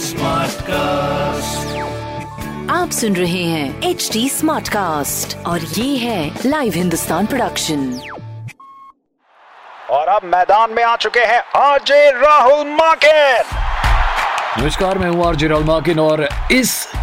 Smart cast आप सुन रहे हैं एच डी स्मार्ट कास्ट और ये है लाइव हिंदुस्तान प्रोडक्शन और अब मैदान में आ चुके हैं अजय राहुल मार्केट नमस्कार मैं हूँ आरजे राहुल माकिन और इस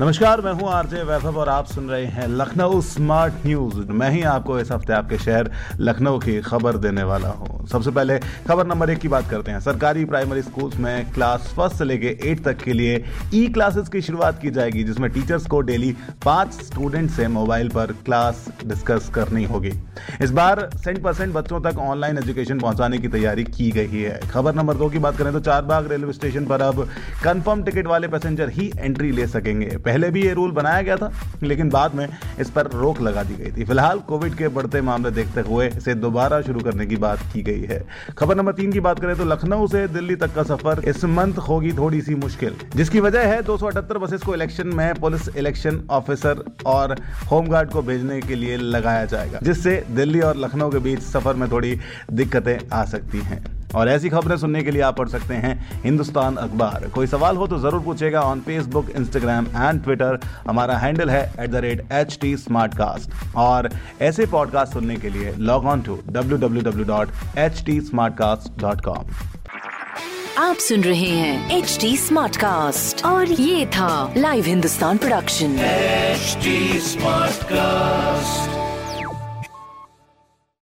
नमस्कार, मैं हूँ आरजे वैभव और आप सुन रहे हैं लखनऊ स्मार्ट न्यूज़। मैं ही आपको इस हफ़्ते आपके शहर लखनऊ की खबर देने वाला हूँ। सबसे पहले खबर नंबर एक की बात करते हैं। सरकारी प्राइमरी स्कूल्स में क्लास फ़र्स्ट से लेके एट तक के लिए ई क्लासेस की शुरुआत की जाएगी, जिसमें टीचर्स को डेली पाँच स्टूडेंट से मोबाइल पर क्लास डिस्कस करनी होगी। इस बार सेंट परसेंट बच्चों तक ऑनलाइन एजुकेशन पहुँचाने की तैयारी की गई है। खबर नंबर दो की बात करें तो चारबाग रेलवे स्टेशन पर अब कंफर्म टिकट वाले पैसेंजर ही एंट्री ले सकेंगे। पहले भी ये रूल बनाया गया था, लेकिन बाद में इस पर रोक लगा दी गई थी। फ़िलहाल कोविड के बढ़ते मामले देखते हुए इसे दोबारा शुरू करने की बात की गई है। खबर नंबर तीन की बात करें तो लखनऊ से दिल्ली तक का सफ़र इस मंथ होगी थोड़ी सी मुश्किल, जिसकी वजह है दो बसेस को इलेक्शन में पुलिस इलेक्शन ऑफिसर और होमगार्ड को भेजने के लिए लगाया जाएगा, जिससे दिल्ली और लखनऊ के बीच सफ़र में थोड़ी दिक्कतें आ सकती हैं। और ऐसी खबरें सुनने के लिए आप पढ़ सकते हैं हिंदुस्तान अखबार। कोई सवाल हो तो ज़रूर पूछेगा on Facebook Instagram and Twitter हमारा हैंडल है at the rate H T Smartcast और ऐसे पॉडकास्ट सुनने के लिए log on to W W W dot H T Smartcast dot com आप सुन रहे हैं एच टी स्मार्ट कास्ट और ये था live Hindustan production smart cast